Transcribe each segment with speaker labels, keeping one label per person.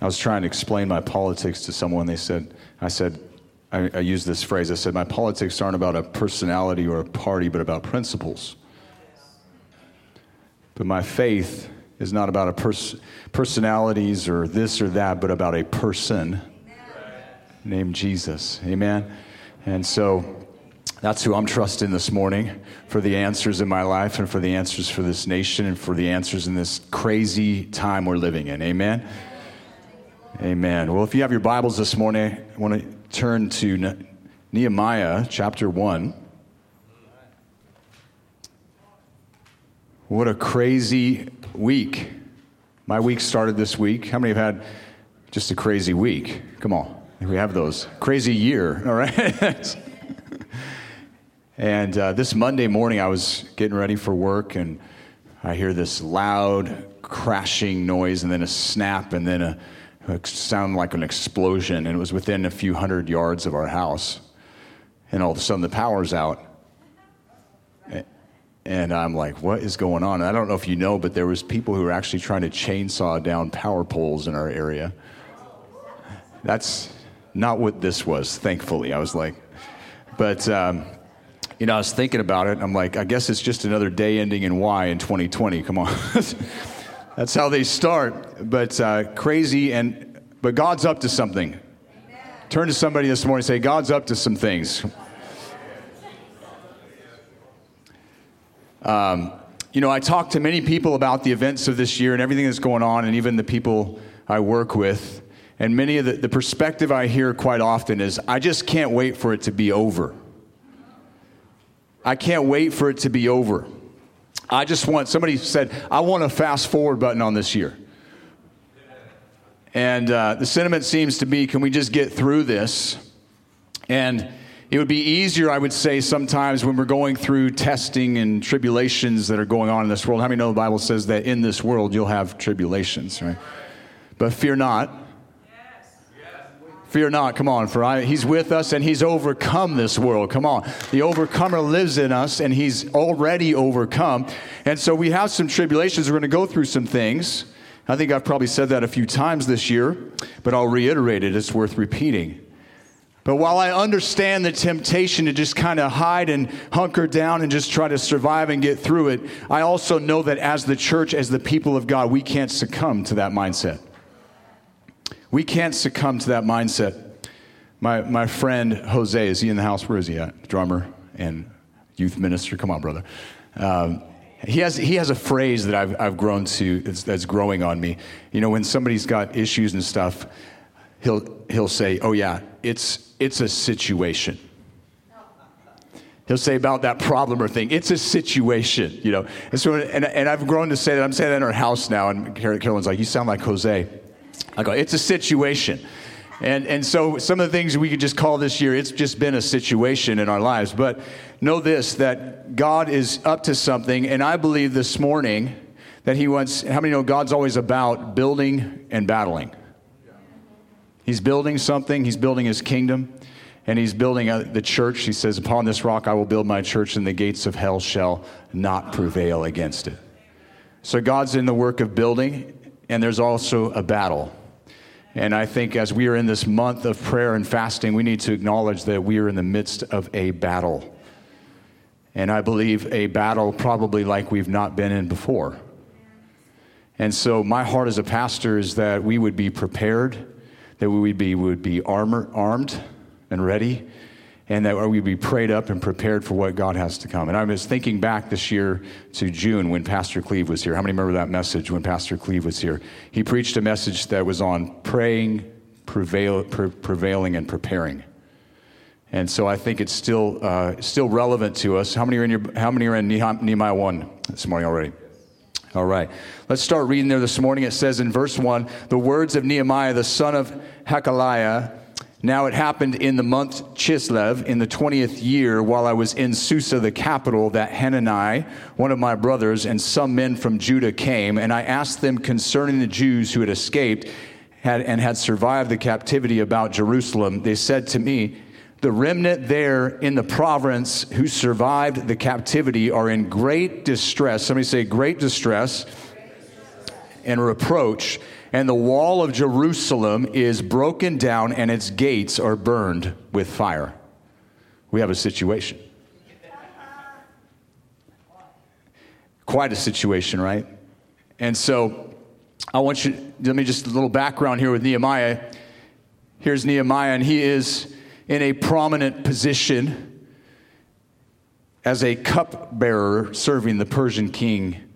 Speaker 1: I was trying to explain my politics to someone. They said, I said, I, I used this phrase. I said, my politics aren't about a personality or a party, but about principles. But my faith is not about a pers- personalities or this or that, but about a person named Jesus. Amen. And so that's who I'm trusting this morning for the answers in my life and for the answers for this nation and for the answers in this crazy time we're living in. Amen. Amen. Well, if you have your Bibles this morning, I want to turn to Nehemiah chapter 1. What a crazy week. My week started this week. How many have had just a crazy week? Come on. We have those. Crazy year, all right? and uh, this Monday morning, I was getting ready for work, and I hear this loud crashing noise, and then a snap, and then a it sounded like an explosion, and it was within a few hundred yards of our house. And all of a sudden, the power's out. And I'm like, what is going on? And I don't know if you know, but there was people who were actually trying to chainsaw down power poles in our area. That's not what this was, thankfully. I was like, but um, you know, I was thinking about it. I'm like, I guess it's just another day ending in Y in 2020. Come on. That's how they start. But uh, crazy, and but God's up to something. Turn to somebody this morning and say, God's up to some things. Um, you know, I talk to many people about the events of this year and everything that's going on, and even the people I work with. And many of the, the perspective I hear quite often is, I just can't wait for it to be over. I can't wait for it to be over. I just want, somebody said, I want a fast forward button on this year. And uh, the sentiment seems to be, can we just get through this? And it would be easier, I would say, sometimes when we're going through testing and tribulations that are going on in this world. How many know the Bible says that in this world you'll have tribulations, right? But fear not. Fear not, come on, for I, he's with us and he's overcome this world. Come on. The overcomer lives in us and he's already overcome. And so we have some tribulations. We're going to go through some things. I think I've probably said that a few times this year, but I'll reiterate it. It's worth repeating. But while I understand the temptation to just kind of hide and hunker down and just try to survive and get through it, I also know that as the church, as the people of God, we can't succumb to that mindset. We can't succumb to that mindset. My, my friend Jose, is he in the house? Where is he at? Drummer and youth minister. Come on, brother. Um, he has, he has a phrase that I've, I've grown to that's, that's growing on me. You know, when somebody's got issues and stuff, he'll, he'll say, Oh, yeah, it's, it's a situation. He'll say about that problem or thing, it's a situation, you know. And, so, and, and I've grown to say that. I'm saying that in our house now, and Carolyn's like, You sound like Jose. I go, it's a situation. And, and so some of the things we could just call this year, it's just been a situation in our lives. But know this, that God is up to something. And I believe this morning that he wants, how many know God's always about building and battling? He's building something. He's building his kingdom. And he's building a, the church. He says, upon this rock I will build my church and the gates of hell shall not prevail against it. So God's in the work of building and there's also a battle. And I think as we are in this month of prayer and fasting, we need to acknowledge that we are in the midst of a battle. And I believe a battle probably like we've not been in before. And so my heart as a pastor is that we would be prepared, that we would be, would be armor, armed and ready, and that we'd be prayed up and prepared for what God has to come. And I was thinking back this year to June when Pastor Cleve was here. How many remember that message when Pastor Cleve was here? He preached a message that was on praying, prevail, pre- prevailing, and preparing. And so I think it's still uh, still relevant to us. How many are in your How many are in Nehemiah one this morning already? All right. Let's start reading there this morning. It says in verse 1 the words of Nehemiah, the son of Hachaliah, now it happened in the month Chislev, in the 20th year, while I was in Susa, the capital, that Hanani, one of my brothers, and some men from Judah came, and I asked them concerning the Jews who had escaped had, and had survived the captivity about Jerusalem. They said to me, The remnant there in the province who survived the captivity are in great distress. Somebody say, great distress and reproach and the wall of Jerusalem is broken down and its gates are burned with fire. We have a situation. Quite a situation, right? And so I want you, let me just a little background here with Nehemiah. Here's Nehemiah, and he is in a prominent position as a cupbearer serving the Persian king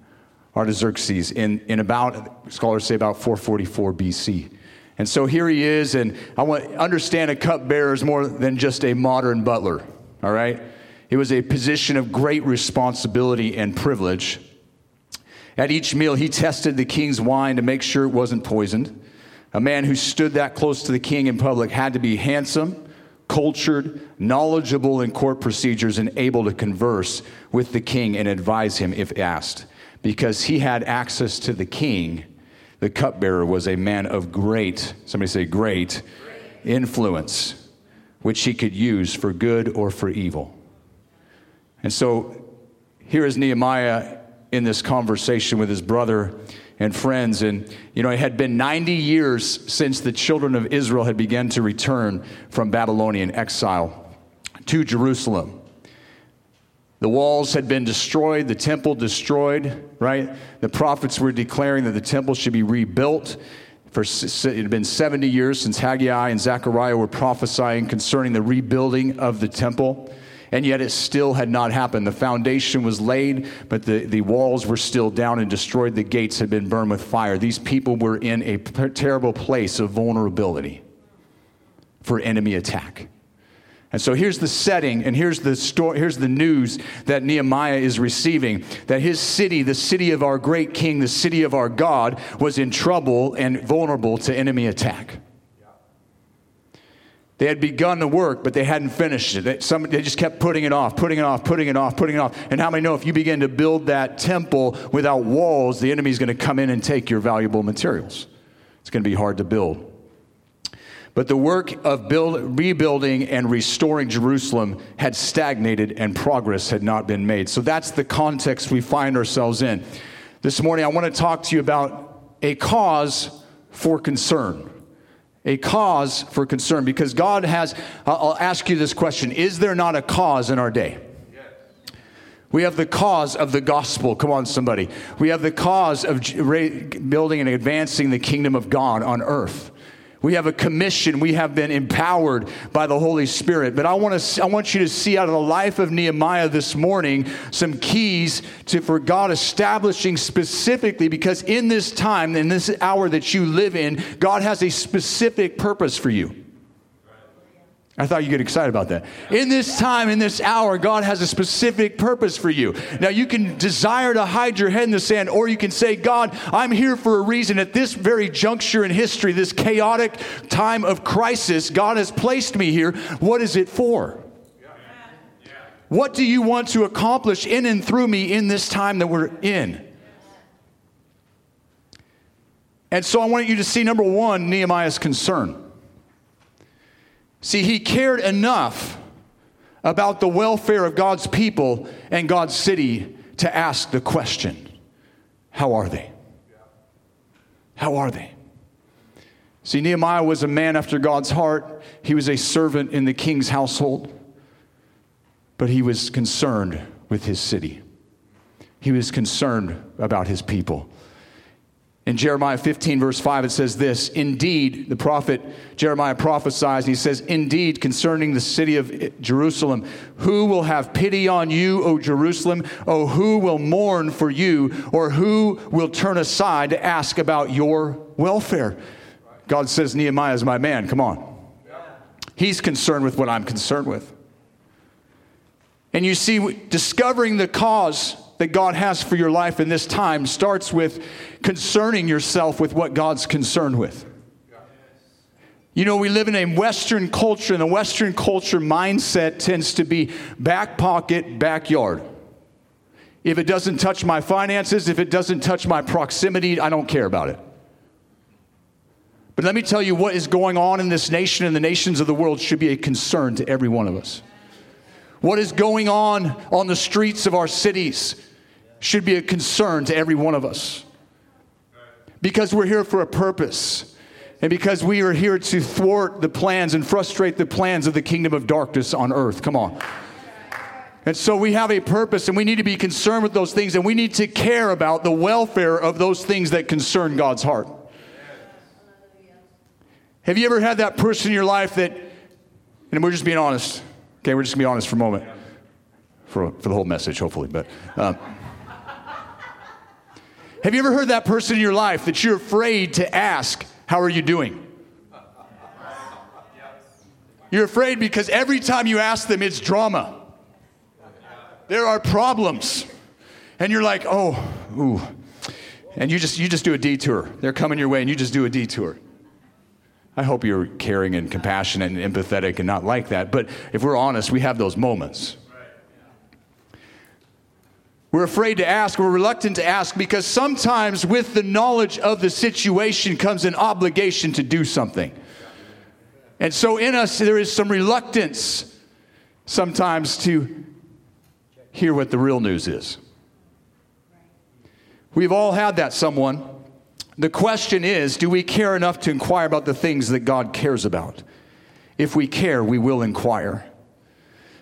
Speaker 1: Artaxerxes in, in about, scholars say about 444 BC. And so here he is, and I want to understand a cupbearer is more than just a modern butler, all right? It was a position of great responsibility and privilege. At each meal, he tested the king's wine to make sure it wasn't poisoned. A man who stood that close to the king in public had to be handsome, cultured, knowledgeable in court procedures, and able to converse with the king and advise him if asked. Because he had access to the king, the cupbearer was a man of great, somebody say great, influence, which he could use for good or for evil. And so here is Nehemiah in this conversation with his brother and friends. And, you know, it had been 90 years since the children of Israel had begun to return from Babylonian exile to Jerusalem. The walls had been destroyed, the temple destroyed, right? The prophets were declaring that the temple should be rebuilt. For it had been 70 years since Haggai and Zechariah were prophesying concerning the rebuilding of the temple and yet it still had not happened. The foundation was laid, but the, the walls were still down and destroyed. The gates had been burned with fire. These people were in a terrible place of vulnerability for enemy attack. And so here's the setting, and here's the story, here's the news that Nehemiah is receiving that his city, the city of our great king, the city of our God, was in trouble and vulnerable to enemy attack. They had begun the work, but they hadn't finished it. They, some, they just kept putting it off, putting it off, putting it off, putting it off. And how many know if you begin to build that temple without walls, the enemy's going to come in and take your valuable materials? It's going to be hard to build. But the work of build, rebuilding and restoring Jerusalem had stagnated and progress had not been made. So that's the context we find ourselves in. This morning, I want to talk to you about a cause for concern a cause for concern because God has, I'll ask you this question Is there not a cause in our day? We have the cause of the gospel. Come on, somebody. We have the cause of building and advancing the kingdom of God on earth. We have a commission. We have been empowered by the Holy Spirit. But I want, to, I want you to see out of the life of Nehemiah this morning some keys to, for God establishing specifically, because in this time, in this hour that you live in, God has a specific purpose for you. I thought you'd get excited about that. In this time, in this hour, God has a specific purpose for you. Now, you can desire to hide your head in the sand, or you can say, God, I'm here for a reason. At this very juncture in history, this chaotic time of crisis, God has placed me here. What is it for? What do you want to accomplish in and through me in this time that we're in? And so I want you to see number one, Nehemiah's concern. See, he cared enough about the welfare of God's people and God's city to ask the question How are they? How are they? See, Nehemiah was a man after God's heart. He was a servant in the king's household, but he was concerned with his city. He was concerned about his people. In Jeremiah 15, verse 5, it says this Indeed, the prophet Jeremiah prophesies, and he says, Indeed, concerning the city of Jerusalem, who will have pity on you, O Jerusalem? O who will mourn for you, or who will turn aside to ask about your welfare? God says, Nehemiah is my man. Come on. He's concerned with what I'm concerned with. And you see, discovering the cause that God has for your life in this time starts with concerning yourself with what God's concerned with. You know, we live in a Western culture, and the Western culture mindset tends to be back pocket, backyard. If it doesn't touch my finances, if it doesn't touch my proximity, I don't care about it. But let me tell you what is going on in this nation and the nations of the world should be a concern to every one of us. What is going on on the streets of our cities should be a concern to every one of us. because we're here for a purpose. And because we are here to thwart the plans and frustrate the plans of the kingdom of darkness on earth. Come on. And so we have a purpose and we need to be concerned with those things and we need to care about the welfare of those things that concern God's heart. Have you ever had that person in your life that, and we're just being honest, okay, we're just gonna be honest for a moment, for, for the whole message, hopefully, but. Um, have you ever heard that person in your life that you're afraid to ask, How are you doing? You're afraid because every time you ask them, it's drama. There are problems. And you're like, oh, ooh. And you just, you just do a detour. They're coming your way and you just do a detour. I hope you're caring and compassionate and empathetic and not like that. But if we're honest, we have those moments. We're afraid to ask, we're reluctant to ask because sometimes with the knowledge of the situation comes an obligation to do something. And so in us, there is some reluctance sometimes to hear what the real news is. We've all had that someone. The question is do we care enough to inquire about the things that God cares about? If we care, we will inquire.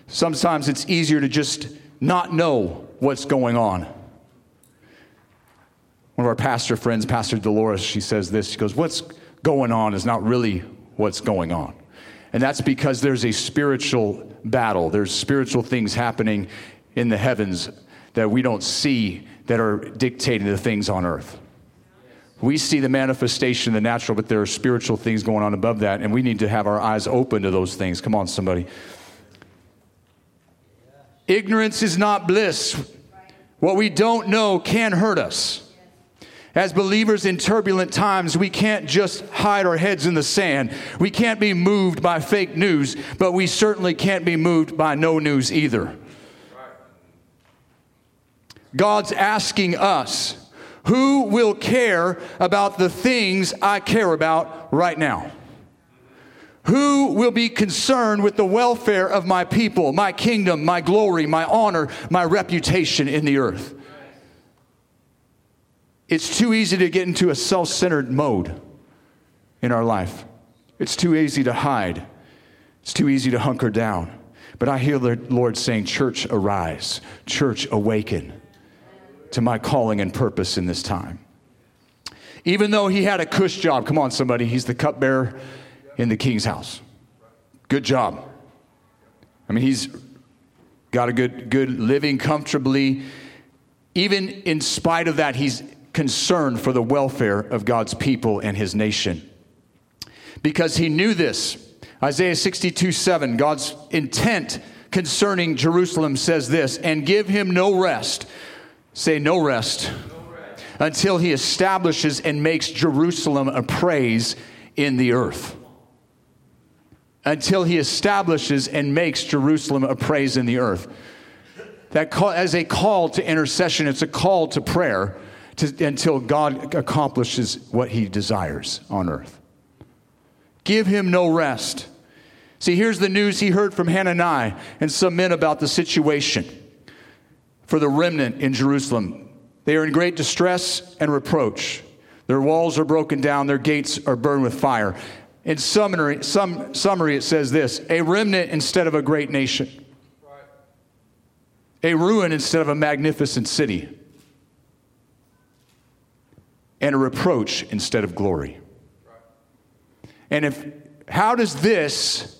Speaker 1: Sometimes it's easier to just not know what's going on. One of our pastor friends, Pastor Dolores, she says this. She goes, What's going on is not really what's going on. And that's because there's a spiritual battle. There's spiritual things happening in the heavens that we don't see that are dictating the things on earth. We see the manifestation in the natural, but there are spiritual things going on above that, and we need to have our eyes open to those things. Come on, somebody. Ignorance is not bliss. What we don't know can hurt us. As believers in turbulent times, we can't just hide our heads in the sand. We can't be moved by fake news, but we certainly can't be moved by no news either. God's asking us, who will care about the things I care about right now? Who will be concerned with the welfare of my people, my kingdom, my glory, my honor, my reputation in the earth? It's too easy to get into a self centered mode in our life. It's too easy to hide. It's too easy to hunker down. But I hear the Lord saying, Church, arise. Church, awaken to my calling and purpose in this time. Even though he had a cush job, come on, somebody, he's the cupbearer in the king's house. Good job. I mean, he's got a good, good living comfortably. Even in spite of that, he's concerned for the welfare of God's people and his nation. Because he knew this. Isaiah 62 7, God's intent concerning Jerusalem says this, and give him no rest Say, no rest, until he establishes and makes Jerusalem a praise in the earth. Until he establishes and makes Jerusalem a praise in the earth. That call, as a call to intercession, it's a call to prayer to, until God accomplishes what he desires on earth. Give him no rest. See, here's the news he heard from Hananiah and some men about the situation for the remnant in Jerusalem. They are in great distress and reproach. Their walls are broken down, their gates are burned with fire. In summary, some, summary, it says this a remnant instead of a great nation, a ruin instead of a magnificent city, and a reproach instead of glory. And if, how does this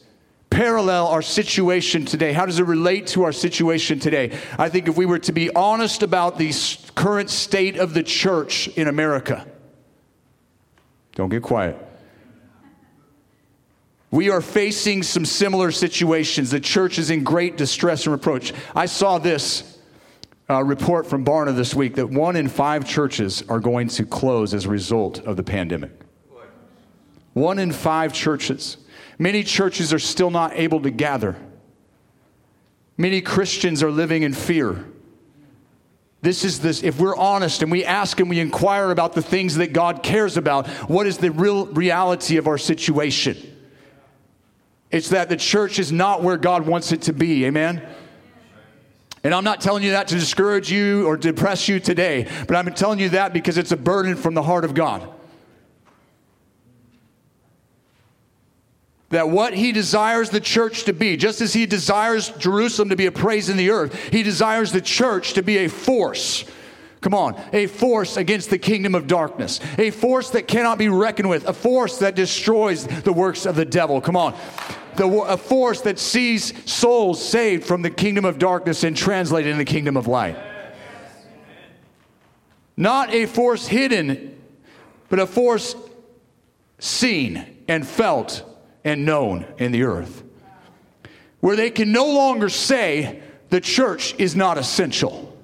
Speaker 1: parallel our situation today? How does it relate to our situation today? I think if we were to be honest about the current state of the church in America, don't get quiet. We are facing some similar situations. The church is in great distress and reproach. I saw this uh, report from Barna this week that one in five churches are going to close as a result of the pandemic. One in five churches. Many churches are still not able to gather. Many Christians are living in fear. This is this, if we're honest and we ask and we inquire about the things that God cares about, what is the real reality of our situation? It's that the church is not where God wants it to be. Amen? And I'm not telling you that to discourage you or depress you today, but I'm telling you that because it's a burden from the heart of God. That what he desires the church to be, just as he desires Jerusalem to be a praise in the earth, he desires the church to be a force. Come on, a force against the kingdom of darkness, a force that cannot be reckoned with, a force that destroys the works of the devil. Come on, the, a force that sees souls saved from the kingdom of darkness and translated in the kingdom of light. Not a force hidden, but a force seen and felt and known in the earth. Where they can no longer say the church is not essential.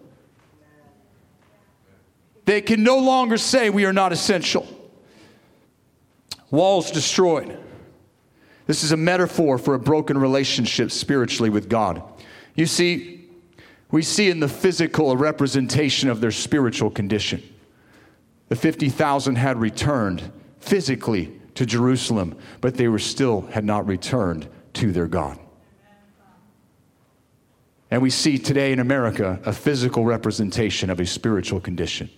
Speaker 1: They can no longer say we are not essential. Walls destroyed. This is a metaphor for a broken relationship spiritually with God. You see, we see in the physical a representation of their spiritual condition. The 50,000 had returned physically to Jerusalem, but they were still had not returned to their God. And we see today in America a physical representation of a spiritual condition.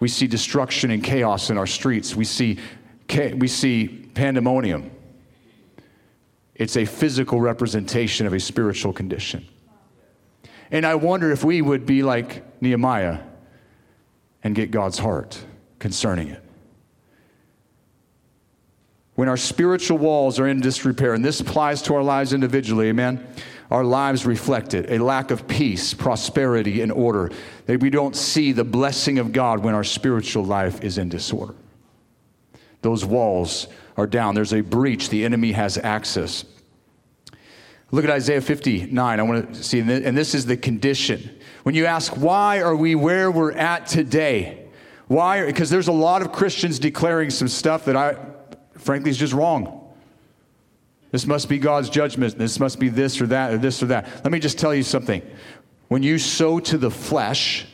Speaker 1: We see destruction and chaos in our streets. We see, we see pandemonium. It's a physical representation of a spiritual condition. And I wonder if we would be like Nehemiah and get God's heart concerning it when our spiritual walls are in disrepair, and this applies to our lives individually, amen, our lives reflect it a lack of peace, prosperity, and order. That we don't see the blessing of God when our spiritual life is in disorder. Those walls are down, there's a breach, the enemy has access. Look at Isaiah 59. I want to see, and this is the condition. When you ask, why are we where we're at today? Why? Because there's a lot of Christians declaring some stuff that I, frankly, is just wrong. This must be God's judgment. This must be this or that or this or that. Let me just tell you something. When you sow to the flesh,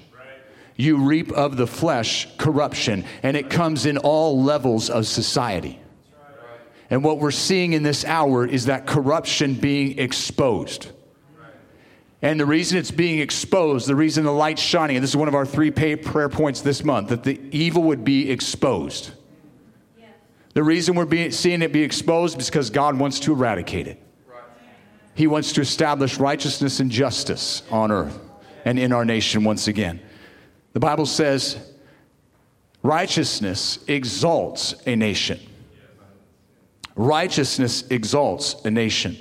Speaker 1: you reap of the flesh corruption, and it comes in all levels of society. And what we're seeing in this hour is that corruption being exposed. And the reason it's being exposed, the reason the light's shining, and this is one of our three prayer points this month, that the evil would be exposed. The reason we're being, seeing it be exposed is because God wants to eradicate it. He wants to establish righteousness and justice on earth and in our nation once again. The Bible says righteousness exalts a nation. Righteousness exalts a nation.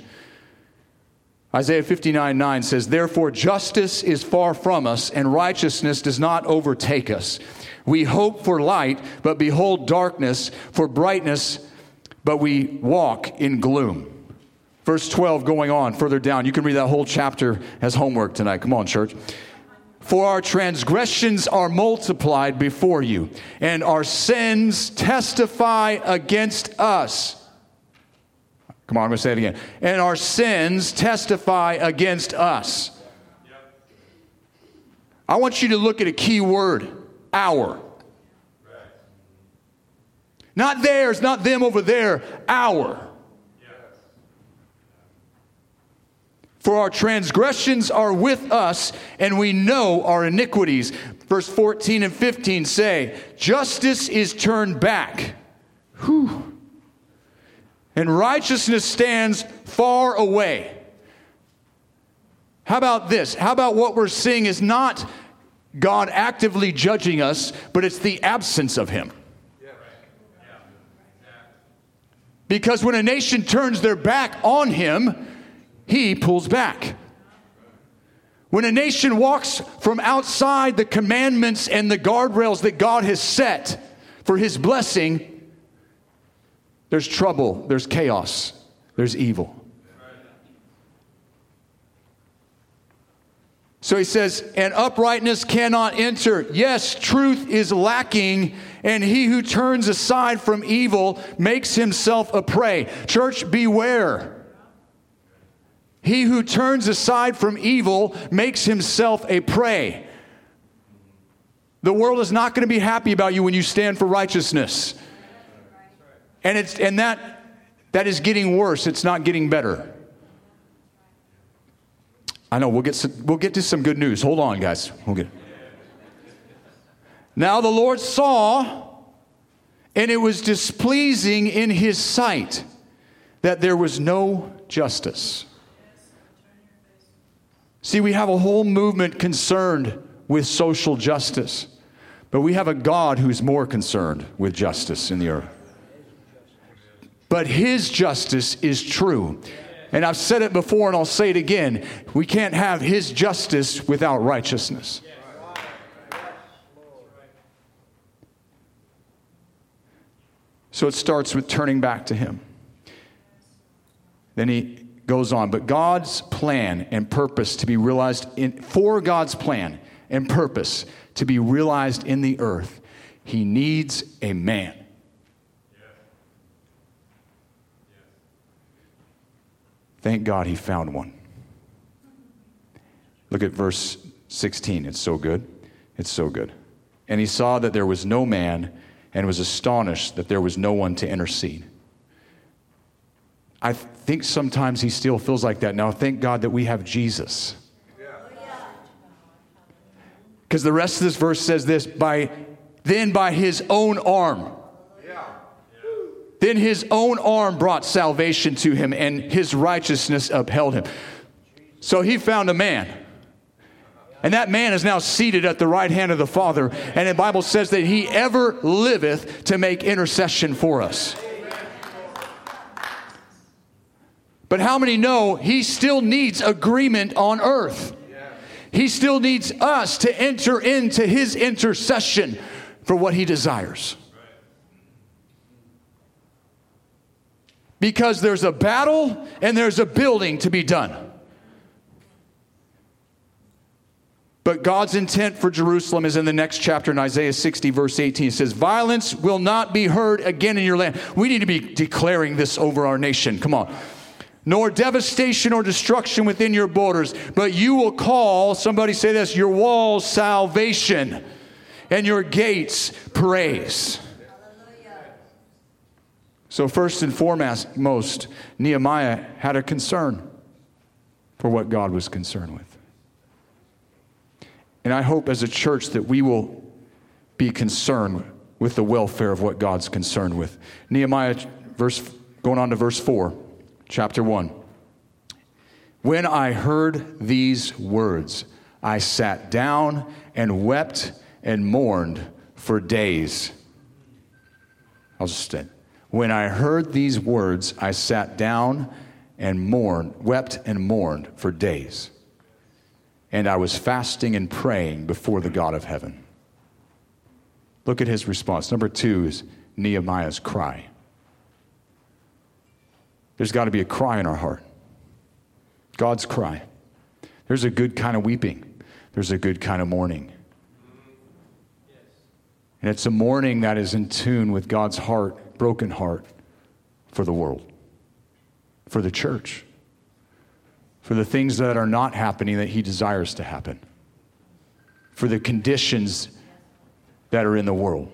Speaker 1: Isaiah 59 9 says, Therefore, justice is far from us, and righteousness does not overtake us. We hope for light, but behold darkness, for brightness, but we walk in gloom. Verse 12 going on further down. You can read that whole chapter as homework tonight. Come on, church. For our transgressions are multiplied before you, and our sins testify against us. Come on, I'm going to say it again. And our sins testify against us. I want you to look at a key word our. Not theirs, not them over there, our. For our transgressions are with us, and we know our iniquities. Verse 14 and 15 say, Justice is turned back. Whew. And righteousness stands far away. How about this? How about what we're seeing is not God actively judging us, but it's the absence of Him. Because when a nation turns their back on Him, He pulls back. When a nation walks from outside the commandments and the guardrails that God has set for His blessing, there's trouble, there's chaos, there's evil. So he says, and uprightness cannot enter. Yes, truth is lacking, and he who turns aside from evil makes himself a prey. Church, beware. He who turns aside from evil makes himself a prey. The world is not going to be happy about you when you stand for righteousness. And, it's, and that, that is getting worse, it's not getting better. I know we'll get some, we'll get to some good news. Hold on, guys. We'll get. it. Now the Lord saw, and it was displeasing in His sight that there was no justice. See, we have a whole movement concerned with social justice, but we have a God who's more concerned with justice in the earth. But His justice is true. And I've said it before and I'll say it again. We can't have His justice without righteousness. So it starts with turning back to Him. Then he goes on, but God's plan and purpose to be realized in, for God's plan and purpose to be realized in the earth, He needs a man. Thank God he found one. Look at verse 16. It's so good. It's so good. And he saw that there was no man and was astonished that there was no one to intercede. I think sometimes he still feels like that. Now, thank God that we have Jesus. Because the rest of this verse says this by then by his own arm then his own arm brought salvation to him, and his righteousness upheld him. So he found a man. And that man is now seated at the right hand of the Father. And the Bible says that he ever liveth to make intercession for us. But how many know he still needs agreement on earth? He still needs us to enter into his intercession for what he desires. Because there's a battle and there's a building to be done. But God's intent for Jerusalem is in the next chapter in Isaiah 60, verse 18. It says, Violence will not be heard again in your land. We need to be declaring this over our nation. Come on. Nor devastation or destruction within your borders, but you will call, somebody say this, your walls salvation and your gates praise. So, first and foremost, Nehemiah had a concern for what God was concerned with. And I hope as a church that we will be concerned with the welfare of what God's concerned with. Nehemiah, verse, going on to verse 4, chapter 1. When I heard these words, I sat down and wept and mourned for days. I'll just stand. When I heard these words, I sat down and mourned, wept and mourned for days. And I was fasting and praying before the God of heaven. Look at his response. Number two is Nehemiah's cry. There's got to be a cry in our heart. God's cry. There's a good kind of weeping, there's a good kind of mourning. And it's a mourning that is in tune with God's heart broken heart for the world, for the church, for the things that are not happening that He desires to happen, for the conditions that are in the world.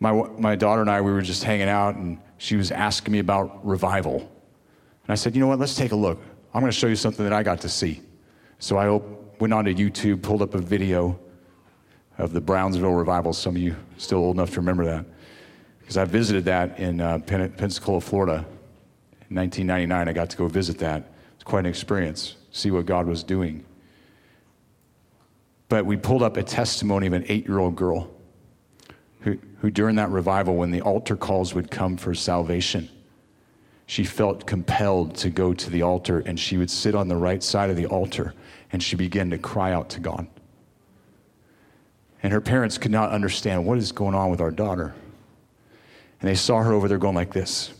Speaker 1: My, my daughter and I, we were just hanging out, and she was asking me about revival. And I said, You know what? Let's take a look. I'm going to show you something that I got to see. So I went onto YouTube, pulled up a video of the Brownsville revival. Some of you still old enough to remember that. Because I visited that in uh, Pensacola, Florida. In 1999, I got to go visit that. It's quite an experience, see what God was doing. But we pulled up a testimony of an eight year old girl who, who, during that revival, when the altar calls would come for salvation, she felt compelled to go to the altar and she would sit on the right side of the altar and she began to cry out to God. And her parents could not understand what is going on with our daughter. And they saw her over there going like this.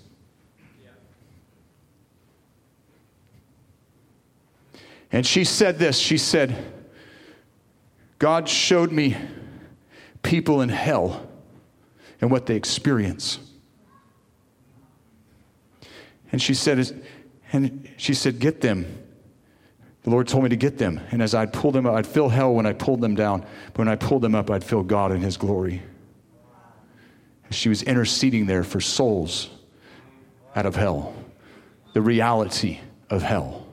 Speaker 1: And she said this she said, God showed me people in hell and what they experience. And she said, and she said, get them the Lord told me to get them. And as I'd pull them up, I'd feel hell when I pulled them down. But when I pulled them up, I'd feel God in His glory. She was interceding there for souls out of hell. The reality of hell.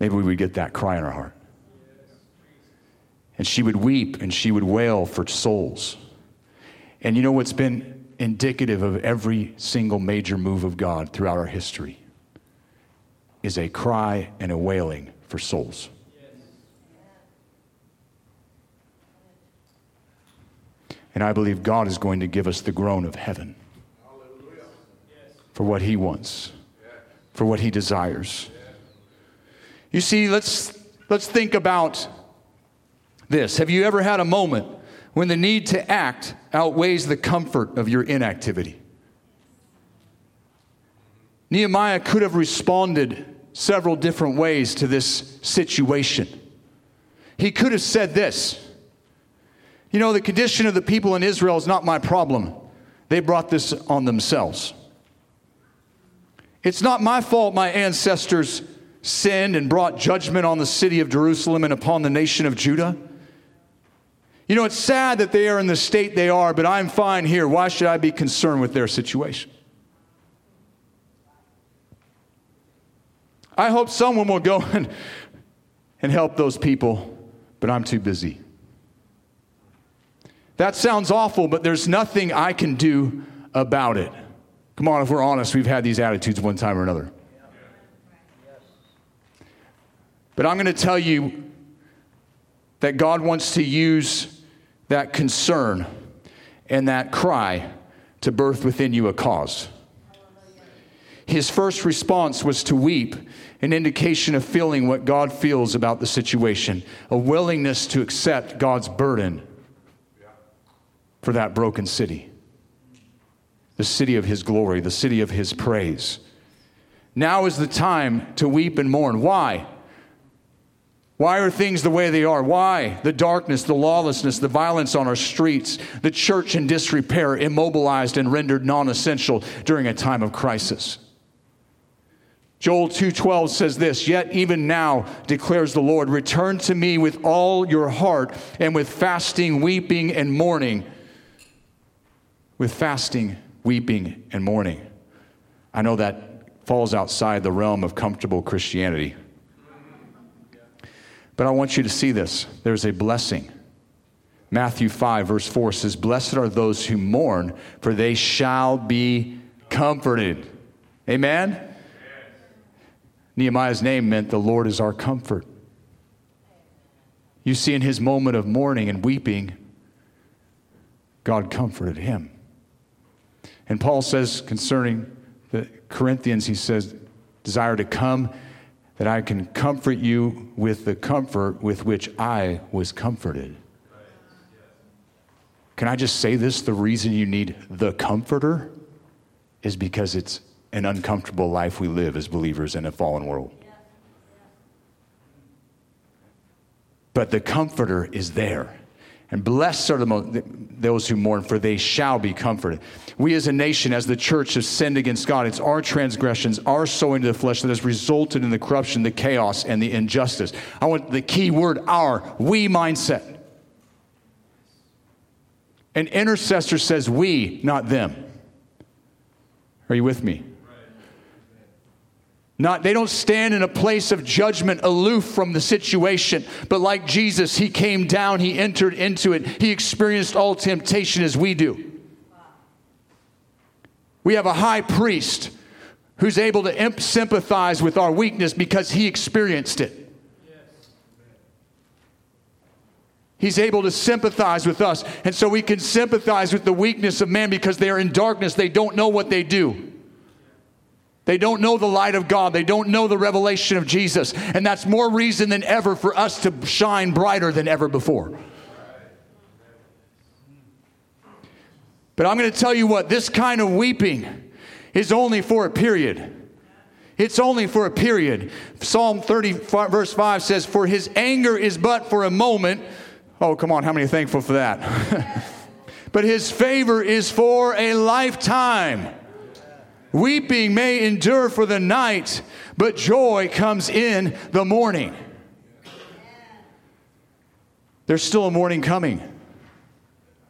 Speaker 1: Maybe we would get that cry in our heart. And she would weep and she would wail for souls. And you know what's been indicative of every single major move of God throughout our history? Is a cry and a wailing for souls. And I believe God is going to give us the groan of heaven for what He wants, for what He desires. You see, let's, let's think about this. Have you ever had a moment when the need to act outweighs the comfort of your inactivity? Nehemiah could have responded several different ways to this situation. He could have said this You know, the condition of the people in Israel is not my problem. They brought this on themselves. It's not my fault my ancestors sinned and brought judgment on the city of Jerusalem and upon the nation of Judah? You know, it's sad that they are in the state they are, but I'm fine here. Why should I be concerned with their situation? I hope someone will go and, and help those people, but I'm too busy. That sounds awful, but there's nothing I can do about it. Come on, if we're honest, we've had these attitudes one time or another. But I'm going to tell you that God wants to use that concern and that cry to birth within you a cause. His first response was to weep, an indication of feeling what God feels about the situation, a willingness to accept God's burden for that broken city, the city of His glory, the city of His praise. Now is the time to weep and mourn. Why? Why are things the way they are? Why? The darkness, the lawlessness, the violence on our streets, the church in disrepair, immobilized and rendered non essential during a time of crisis. Joel 2:12 says this, "Yet even now declares the Lord, return to me with all your heart and with fasting, weeping and mourning." With fasting, weeping and mourning. I know that falls outside the realm of comfortable Christianity. But I want you to see this. There's a blessing. Matthew 5, verse 4 says, Blessed are those who mourn, for they shall be comforted. Amen? Yes. Nehemiah's name meant the Lord is our comfort. You see, in his moment of mourning and weeping, God comforted him. And Paul says concerning the Corinthians, he says, desire to come that I can comfort you with the comfort with which I was comforted. Can I just say this? The reason you need the comforter is because it's an uncomfortable life we live as believers in a fallen world. But the comforter is there. And blessed are the those who mourn, for they shall be comforted. We as a nation, as the church, have sinned against God. It's our transgressions, our sowing to the flesh that has resulted in the corruption, the chaos, and the injustice. I want the key word our, we mindset. An intercessor says we, not them. Are you with me? Not, they don't stand in a place of judgment aloof from the situation, but like Jesus, he came down, he entered into it, he experienced all temptation as we do. We have a high priest who's able to sympathize with our weakness because he experienced it. He's able to sympathize with us. And so we can sympathize with the weakness of man because they are in darkness. They don't know what they do. They don't know the light of God. They don't know the revelation of Jesus. And that's more reason than ever for us to shine brighter than ever before. But I'm going to tell you what, this kind of weeping is only for a period. It's only for a period. Psalm 30, verse 5 says, For his anger is but for a moment. Oh, come on, how many thankful for that? but his favor is for a lifetime. Weeping may endure for the night, but joy comes in the morning. There's still a morning coming.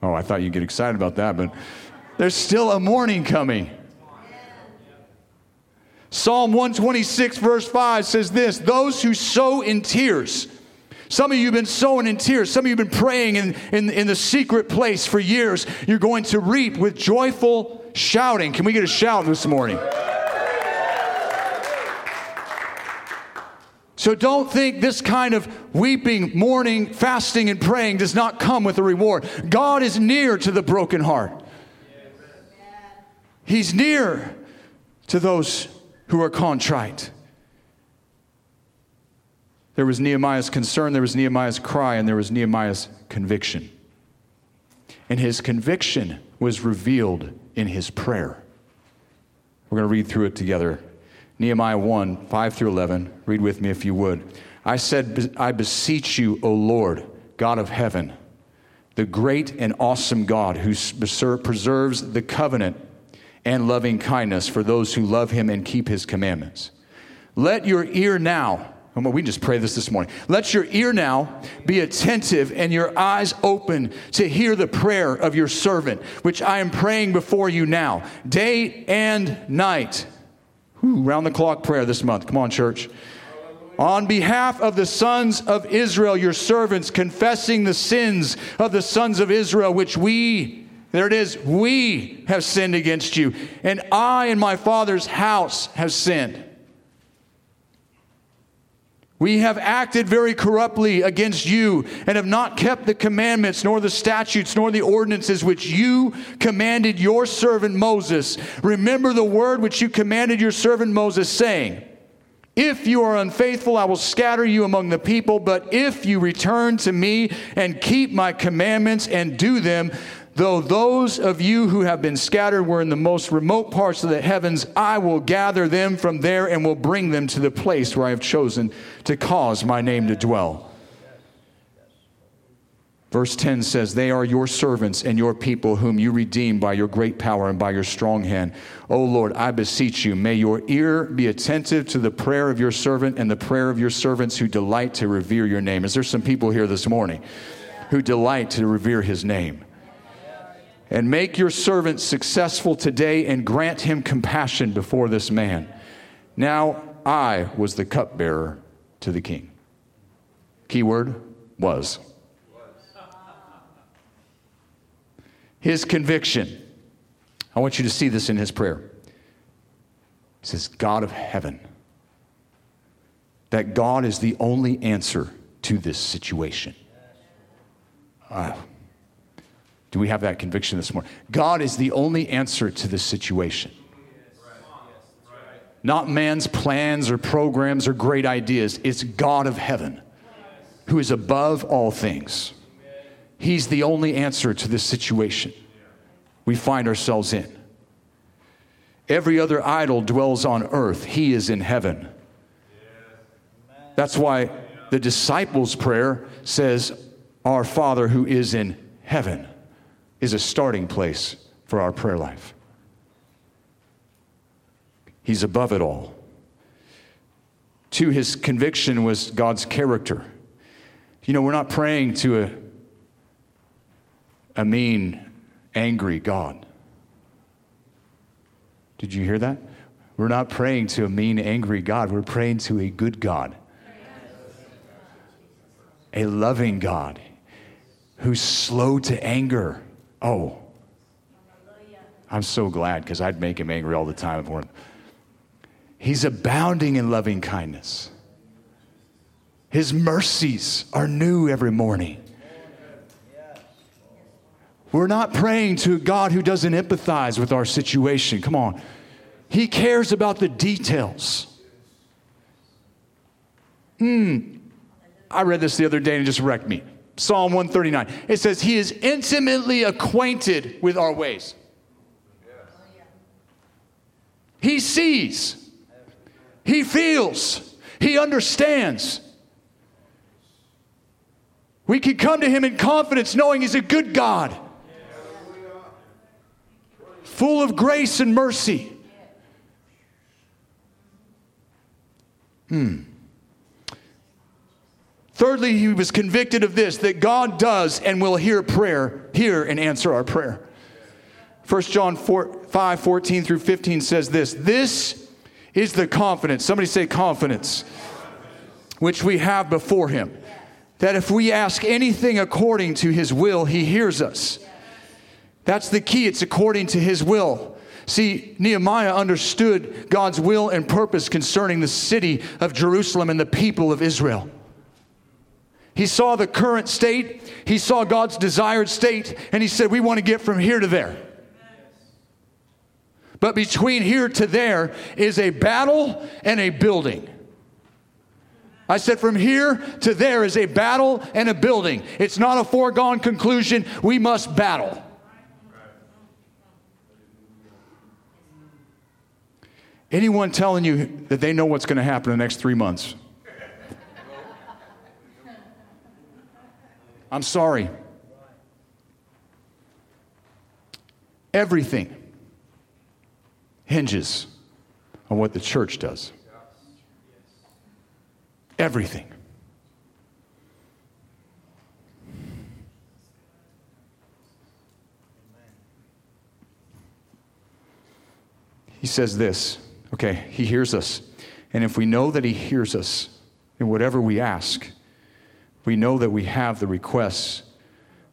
Speaker 1: Oh, I thought you'd get excited about that, but There's still a morning coming. Psalm 126, verse 5 says this Those who sow in tears, some of you have been sowing in tears. Some of you have been praying in, in, in the secret place for years. You're going to reap with joyful shouting. Can we get a shout this morning? So don't think this kind of weeping, mourning, fasting, and praying does not come with a reward. God is near to the broken heart. He's near to those who are contrite. There was Nehemiah's concern, there was Nehemiah's cry, and there was Nehemiah's conviction. And his conviction was revealed in his prayer. We're going to read through it together. Nehemiah 1 5 through 11. Read with me if you would. I said, I beseech you, O Lord, God of heaven, the great and awesome God who preserves the covenant and loving kindness for those who love him and keep his commandments. Let your ear now, we just pray this this morning. Let your ear now be attentive and your eyes open to hear the prayer of your servant, which I am praying before you now, day and night Whew, round the clock prayer this month. Come on, church. On behalf of the sons of Israel, your servants, confessing the sins of the sons of Israel, which we, there it is, we have sinned against you, and I and my father's house have sinned. We have acted very corruptly against you and have not kept the commandments, nor the statutes, nor the ordinances which you commanded your servant Moses. Remember the word which you commanded your servant Moses, saying, If you are unfaithful, I will scatter you among the people, but if you return to me and keep my commandments and do them, Though those of you who have been scattered were in the most remote parts of the heavens, I will gather them from there and will bring them to the place where I have chosen to cause my name to dwell. Verse 10 says, They are your servants and your people, whom you redeem by your great power and by your strong hand. O Lord, I beseech you, may your ear be attentive to the prayer of your servant and the prayer of your servants who delight to revere your name. Is there some people here this morning who delight to revere his name? And make your servant successful today and grant him compassion before this man. Now I was the cupbearer to the king. Keyword was. His conviction. I want you to see this in his prayer. He says, God of heaven. That God is the only answer to this situation. Uh, do we have that conviction this morning? God is the only answer to this situation. Not man's plans or programs or great ideas. It's God of heaven who is above all things. He's the only answer to this situation we find ourselves in. Every other idol dwells on earth, He is in heaven. That's why the disciples' prayer says, Our Father who is in heaven is a starting place for our prayer life. He's above it all. To his conviction was God's character. You know, we're not praying to a, a mean, angry God. Did you hear that? We're not praying to a mean, angry God. We're praying to a good God, a loving God who's slow to anger Oh, I'm so glad because I'd make him angry all the time. For him. He's abounding in loving kindness. His mercies are new every morning. We're not praying to a God who doesn't empathize with our situation. Come on. He cares about the details. Hmm. I read this the other day and it just wrecked me. Psalm 139. It says, He is intimately acquainted with our ways. He sees, He feels, He understands. We can come to Him in confidence knowing He's a good God, full of grace and mercy. Hmm. Thirdly, he was convicted of this that God does and will hear prayer, hear and answer our prayer. 1 John 4, 5, 14 through 15 says this This is the confidence. Somebody say confidence, which we have before him. That if we ask anything according to his will, he hears us. That's the key. It's according to his will. See, Nehemiah understood God's will and purpose concerning the city of Jerusalem and the people of Israel. He saw the current state, he saw God's desired state, and he said, We want to get from here to there. But between here to there is a battle and a building. I said, from here to there is a battle and a building. It's not a foregone conclusion. We must battle. Anyone telling you that they know what's going to happen in the next three months? I'm sorry. Everything hinges on what the church does. Everything. He says this okay, he hears us. And if we know that he hears us in whatever we ask, we know that we have the requests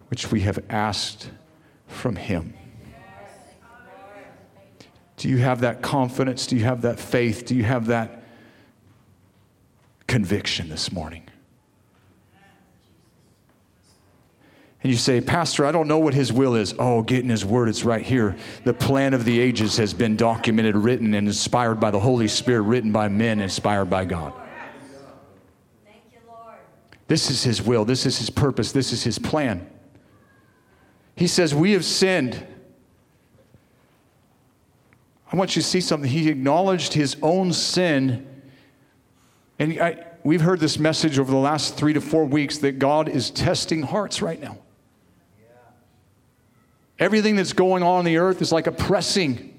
Speaker 1: which we have asked from him. Do you have that confidence? Do you have that faith? Do you have that conviction this morning? And you say, Pastor, I don't know what his will is. Oh, get in his word. It's right here. The plan of the ages has been documented, written, and inspired by the Holy Spirit, written by men, inspired by God. This is his will. This is his purpose. This is his plan. He says, We have sinned. I want you to see something. He acknowledged his own sin. And I, we've heard this message over the last three to four weeks that God is testing hearts right now. Everything that's going on on the earth is like a pressing.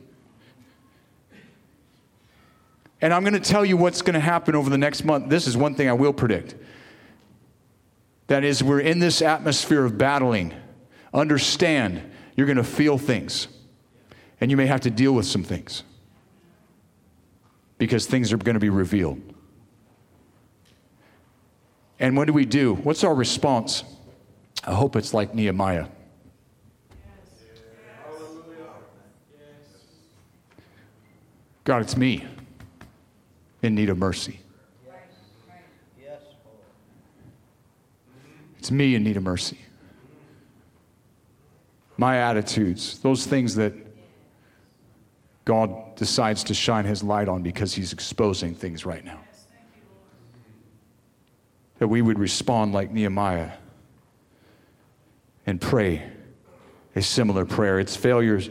Speaker 1: And I'm going to tell you what's going to happen over the next month. This is one thing I will predict. That is, we're in this atmosphere of battling. Understand, you're going to feel things. And you may have to deal with some things. Because things are going to be revealed. And what do we do? What's our response? I hope it's like Nehemiah. God, it's me in need of mercy. It's me in need of mercy. My attitudes, those things that God decides to shine his light on because he's exposing things right now. That we would respond like Nehemiah and pray a similar prayer. It's failures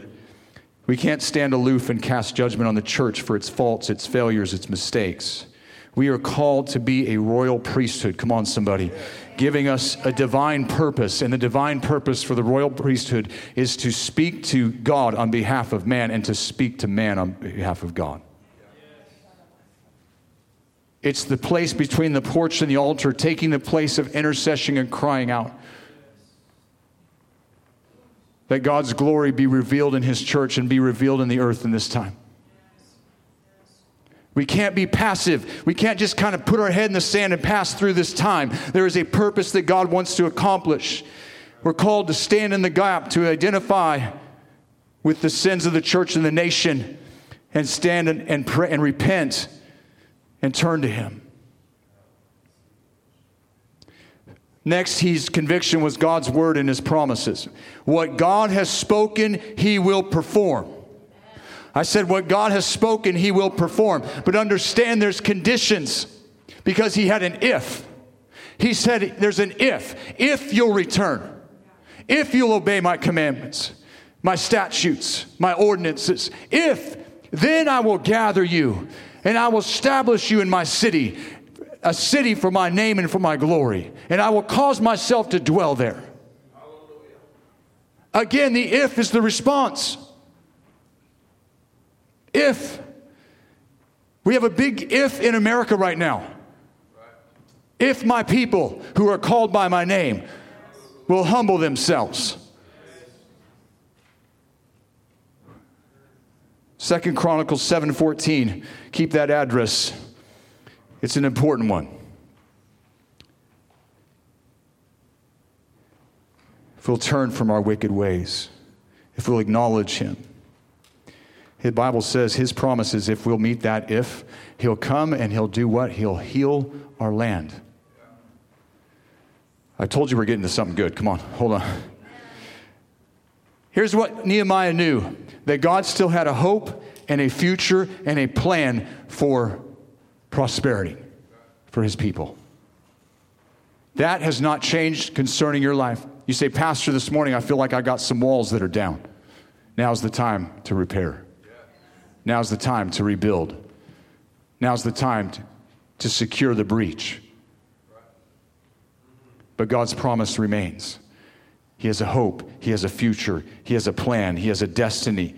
Speaker 1: we can't stand aloof and cast judgment on the church for its faults, its failures, its mistakes. We are called to be a royal priesthood. Come on, somebody. Giving us a divine purpose. And the divine purpose for the royal priesthood is to speak to God on behalf of man and to speak to man on behalf of God. It's the place between the porch and the altar, taking the place of intercession and crying out that God's glory be revealed in His church and be revealed in the earth in this time. We can't be passive. We can't just kind of put our head in the sand and pass through this time. There is a purpose that God wants to accomplish. We're called to stand in the gap, to identify with the sins of the church and the nation, and stand and, and, pray, and repent and turn to Him. Next, his conviction was God's word and his promises. What God has spoken, he will perform. I said, What God has spoken, he will perform. But understand there's conditions because he had an if. He said, There's an if. If you'll return, if you'll obey my commandments, my statutes, my ordinances, if, then I will gather you and I will establish you in my city a city for my name and for my glory, and I will cause myself to dwell there. Again, the if is the response. If. We have a big if in America right now. If my people who are called by my name will humble themselves. Second Chronicles 7:14. Keep that address. It's an important one. If we'll turn from our wicked ways, if we'll acknowledge him. The Bible says his promises, if we'll meet that if, he'll come and he'll do what? He'll heal our land. I told you we're getting to something good. Come on, hold on. Here's what Nehemiah knew that God still had a hope and a future and a plan for prosperity for his people. That has not changed concerning your life. You say, Pastor, this morning I feel like I got some walls that are down. Now's the time to repair. Now's the time to rebuild. Now's the time to, to secure the breach. But God's promise remains. He has a hope, He has a future, He has a plan, He has a destiny.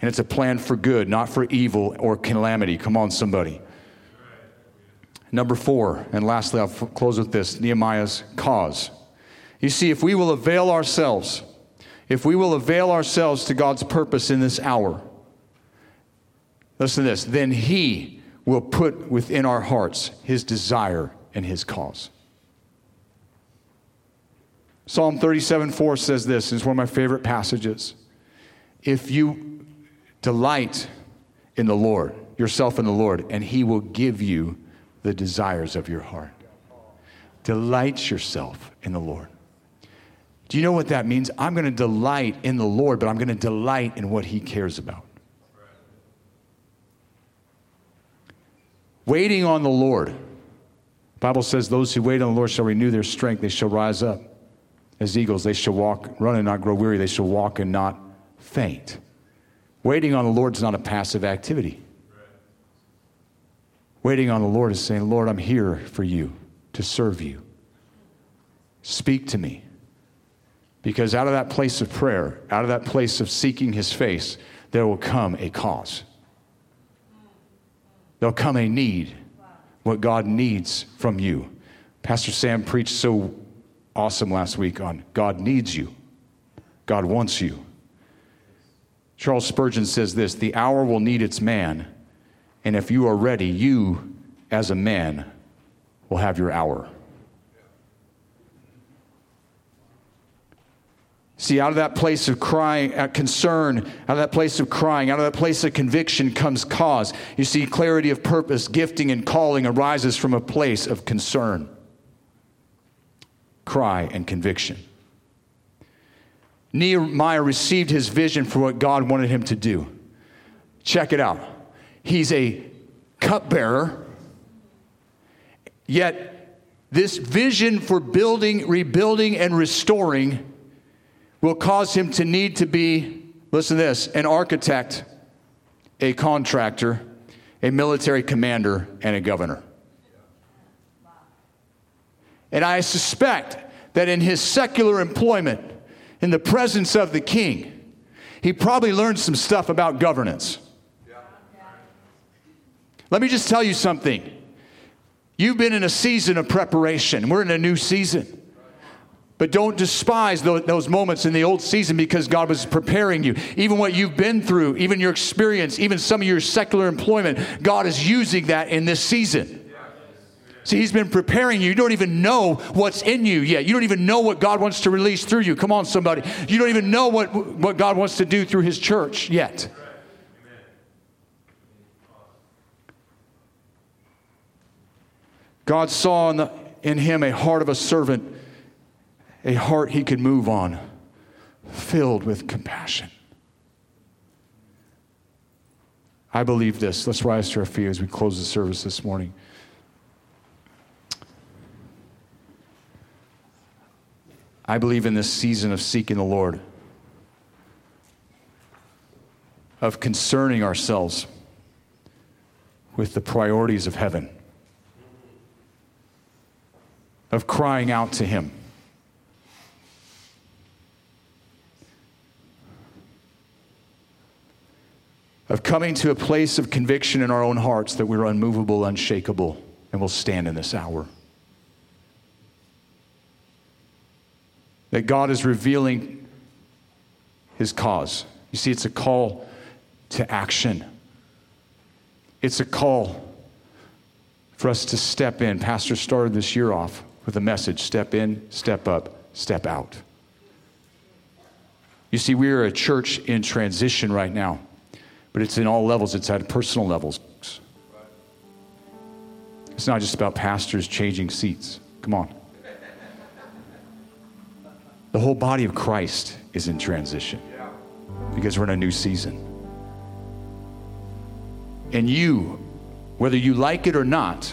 Speaker 1: And it's a plan for good, not for evil or calamity. Come on, somebody. Number four, and lastly, I'll f- close with this Nehemiah's cause. You see, if we will avail ourselves, if we will avail ourselves to God's purpose in this hour, listen to this, then He will put within our hearts His desire and His cause. Psalm 37 4 says this, it's one of my favorite passages. If you delight in the Lord, yourself in the Lord, and He will give you the desires of your heart. Delight yourself in the Lord. Do you know what that means? I'm going to delight in the Lord, but I'm going to delight in what He cares about. Waiting on the Lord. The Bible says, Those who wait on the Lord shall renew their strength, they shall rise up as eagles, they shall walk, run and not grow weary, they shall walk and not faint. Waiting on the Lord is not a passive activity. Waiting on the Lord is saying, Lord, I'm here for you to serve you. Speak to me. Because out of that place of prayer, out of that place of seeking his face, there will come a cause. There'll come a need, what God needs from you. Pastor Sam preached so awesome last week on God needs you, God wants you. Charles Spurgeon says this the hour will need its man, and if you are ready, you, as a man, will have your hour. See, out of that place of crying, uh, concern, out of that place of crying, out of that place of conviction comes cause. You see, clarity of purpose, gifting, and calling arises from a place of concern, cry, and conviction. Nehemiah received his vision for what God wanted him to do. Check it out. He's a cupbearer, yet this vision for building, rebuilding, and restoring will cause him to need to be, listen to this, an architect, a contractor, a military commander, and a governor. And I suspect that in his secular employment, in the presence of the king, he probably learned some stuff about governance. Let me just tell you something. You've been in a season of preparation. We're in a new season. But don't despise those moments in the old season because God was preparing you. Even what you've been through, even your experience, even some of your secular employment, God is using that in this season. See, He's been preparing you. You don't even know what's in you yet. You don't even know what God wants to release through you. Come on, somebody. You don't even know what, what God wants to do through His church yet. God saw in, the, in him a heart of a servant, a heart he could move on, filled with compassion. I believe this. Let's rise to our feet as we close the service this morning. I believe in this season of seeking the Lord, of concerning ourselves with the priorities of heaven, of crying out to Him. Of coming to a place of conviction in our own hearts that we're unmovable, unshakable, and will stand in this hour. that God is revealing his cause. You see, it's a call to action. It's a call for us to step in. Pastor started this year off with a message step in, step up, step out. You see, we are a church in transition right now, but it's in all levels, it's at personal levels. It's not just about pastors changing seats. Come on. The whole body of Christ is in transition because we're in a new season. And you, whether you like it or not,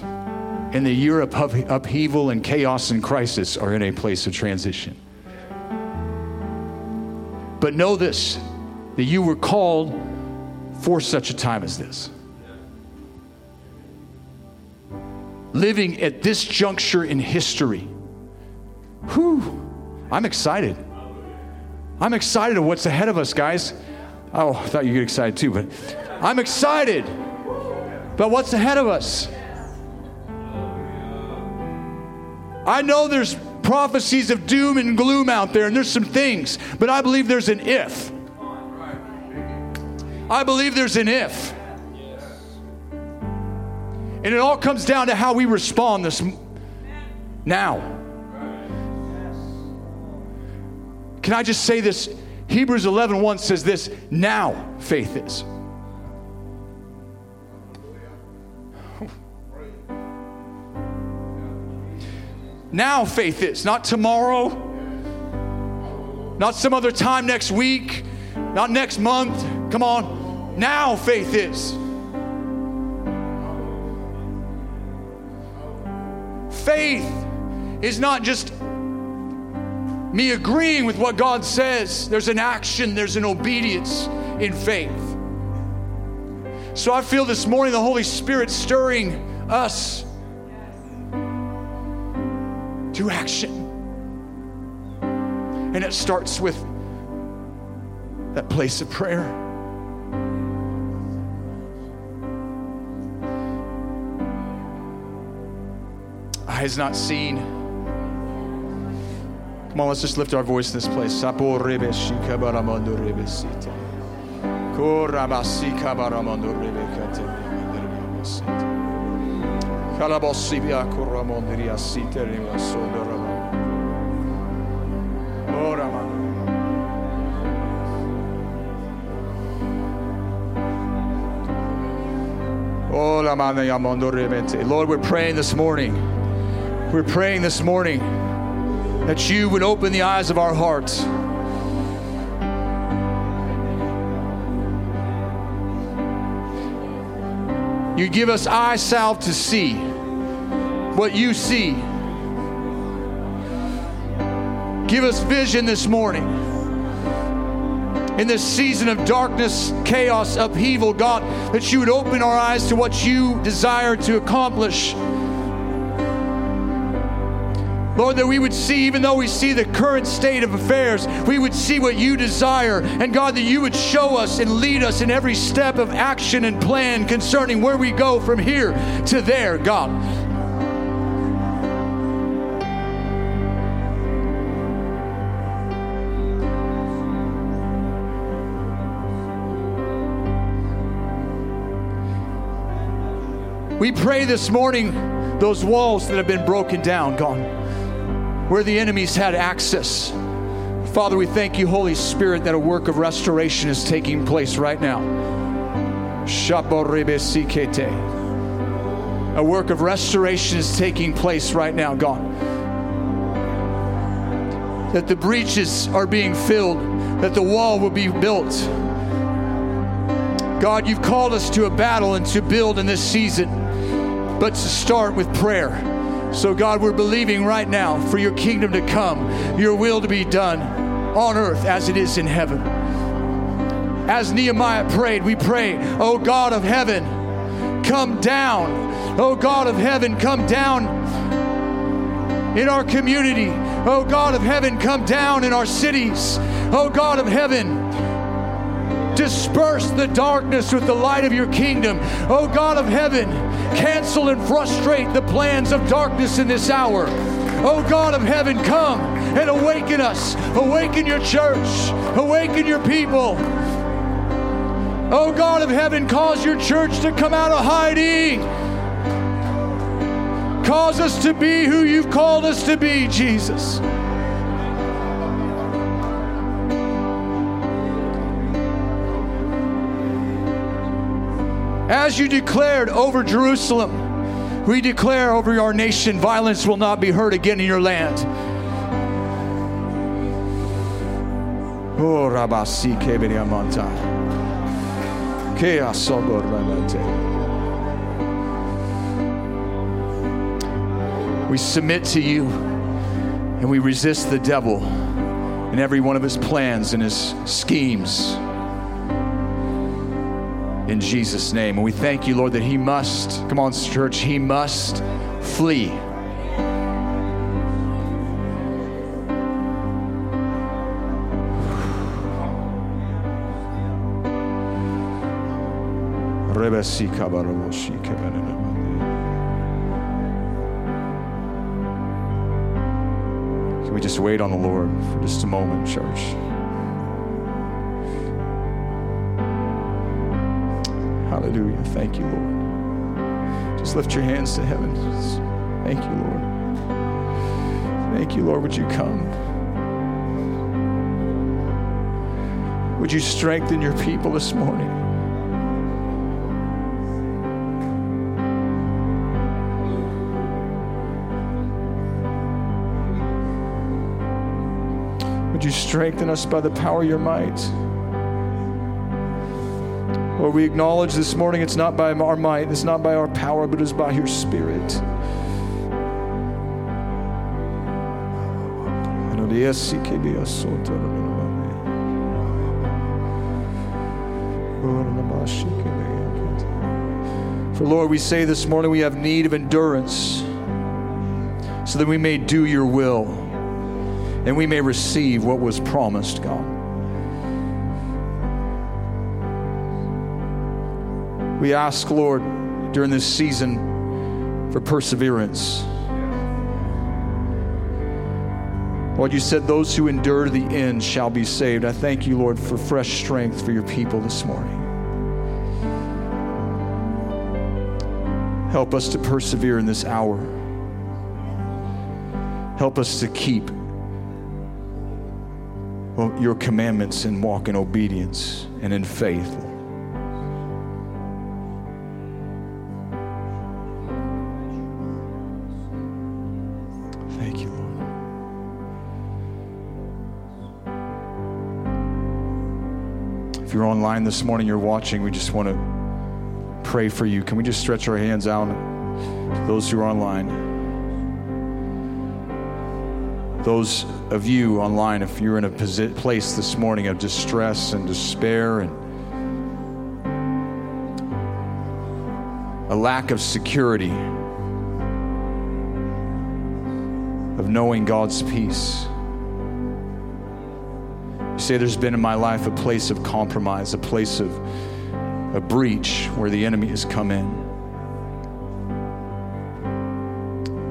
Speaker 1: in the year of upheaval and chaos and crisis, are in a place of transition. But know this that you were called for such a time as this. Living at this juncture in history. Whew, I'm excited. I'm excited of what's ahead of us, guys. Oh, I thought you'd get excited too, but I'm excited about what's ahead of us. I know there's prophecies of doom and gloom out there, and there's some things, but I believe there's an if. I believe there's an if. And it all comes down to how we respond this now. Can I just say this? Hebrews 11 1 says this now faith is. Now faith is, not tomorrow, not some other time next week, not next month. Come on. Now faith is. Faith is not just me agreeing with what God says. There's an action, there's an obedience in faith. So I feel this morning the Holy Spirit stirring us to action. And it starts with that place of prayer. Eyes not seen. Come on, let's just lift our voice in this place. Lord, we're praying this morning. We're praying this morning that you would open the eyes of our hearts. You give us eyes, salve to see what you see. Give us vision this morning. In this season of darkness, chaos, upheaval, God, that you would open our eyes to what you desire to accomplish. Lord, that we would see, even though we see the current state of affairs, we would see what you desire. And God, that you would show us and lead us in every step of action and plan concerning where we go from here to there, God. We pray this morning those walls that have been broken down, God where the enemies had access. Father, we thank you, Holy Spirit, that a work of restoration is taking place right now. A work of restoration is taking place right now, God. That the breaches are being filled, that the wall will be built. God, you've called us to a battle and to build in this season, but to start with prayer. So, God, we're believing right now for your kingdom to come, your will to be done on earth as it is in heaven. As Nehemiah prayed, we pray, Oh God of heaven, come down. Oh God of heaven, come down in our community. Oh God of heaven, come down in our cities. Oh God of heaven, disperse the darkness with the light of your kingdom. Oh God of heaven, cancel and frustrate the plans of darkness in this hour. Oh God of heaven, come and awaken us. Awaken your church. Awaken your people. Oh God of heaven, cause your church to come out of hiding. Cause us to be who you've called us to be, Jesus. As you declared over Jerusalem, we declare over our nation violence will not be heard again in your land. Oh, Rabasi. We submit to you and we resist the devil in every one of his plans and his schemes in Jesus' name. And we thank you, Lord, that he must, come on, church, he must flee. Can we just wait on the Lord for just a moment, church? Hallelujah. Thank you, Lord. Just lift your hands to heaven. Just thank you, Lord. Thank you, Lord. Would you come? Would you strengthen your people this morning? Would you strengthen us by the power of your might? Lord, we acknowledge this morning it's not by our might, it's not by our power, but it's by your Spirit. For Lord, we say this morning we have need of endurance so that we may do your will and we may receive what was promised, God. We ask, Lord, during this season for perseverance. Lord, you said those who endure to the end shall be saved. I thank you, Lord, for fresh strength for your people this morning. Help us to persevere in this hour. Help us to keep your commandments and walk in obedience and in faith. Online this morning, you're watching, we just want to pray for you. Can we just stretch our hands out to those who are online? Those of you online, if you're in a place this morning of distress and despair and a lack of security, of knowing God's peace say there's been in my life a place of compromise, a place of a breach where the enemy has come in.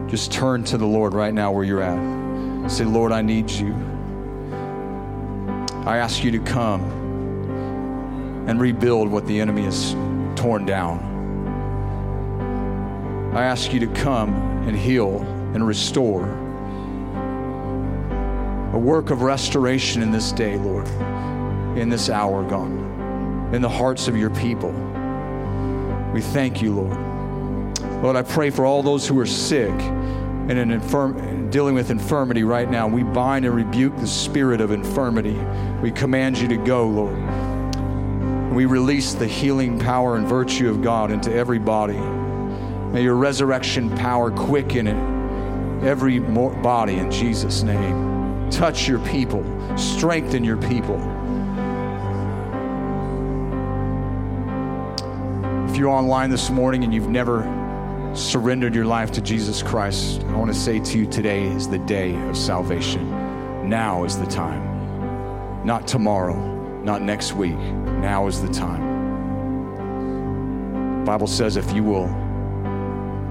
Speaker 1: Just turn to the Lord right now where you're at. Say, Lord, I need you. I ask you to come and rebuild what the enemy has torn down. I ask you to come and heal and restore a work of restoration in this day, Lord, in this hour, God, in the hearts of your people. We thank you, Lord. Lord, I pray for all those who are sick and in infirm, dealing with infirmity right now. We bind and rebuke the spirit of infirmity. We command you to go, Lord. We release the healing power and virtue of God into every body. May your resurrection power quicken it, every body in Jesus' name. Touch your people, strengthen your people. If you're online this morning and you've never surrendered your life to Jesus Christ, I want to say to you today is the day of salvation. Now is the time. Not tomorrow, not next week. Now is the time. The Bible says if you will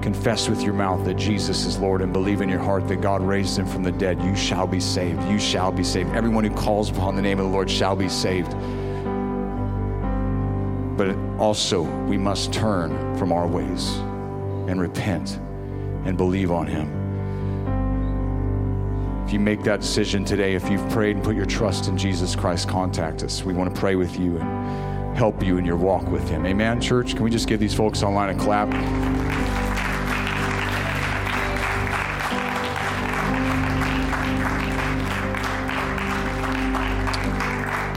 Speaker 1: confess with your mouth that Jesus is Lord and believe in your heart that God raised him from the dead, you shall be saved. You shall be saved. Everyone who calls upon the name of the Lord shall be saved. but also we must turn from our ways and repent and believe on Him. If you make that decision today, if you've prayed and put your trust in Jesus Christ, contact us. We want to pray with you and help you in your walk with Him. Amen, church? Can we just give these folks online a clap?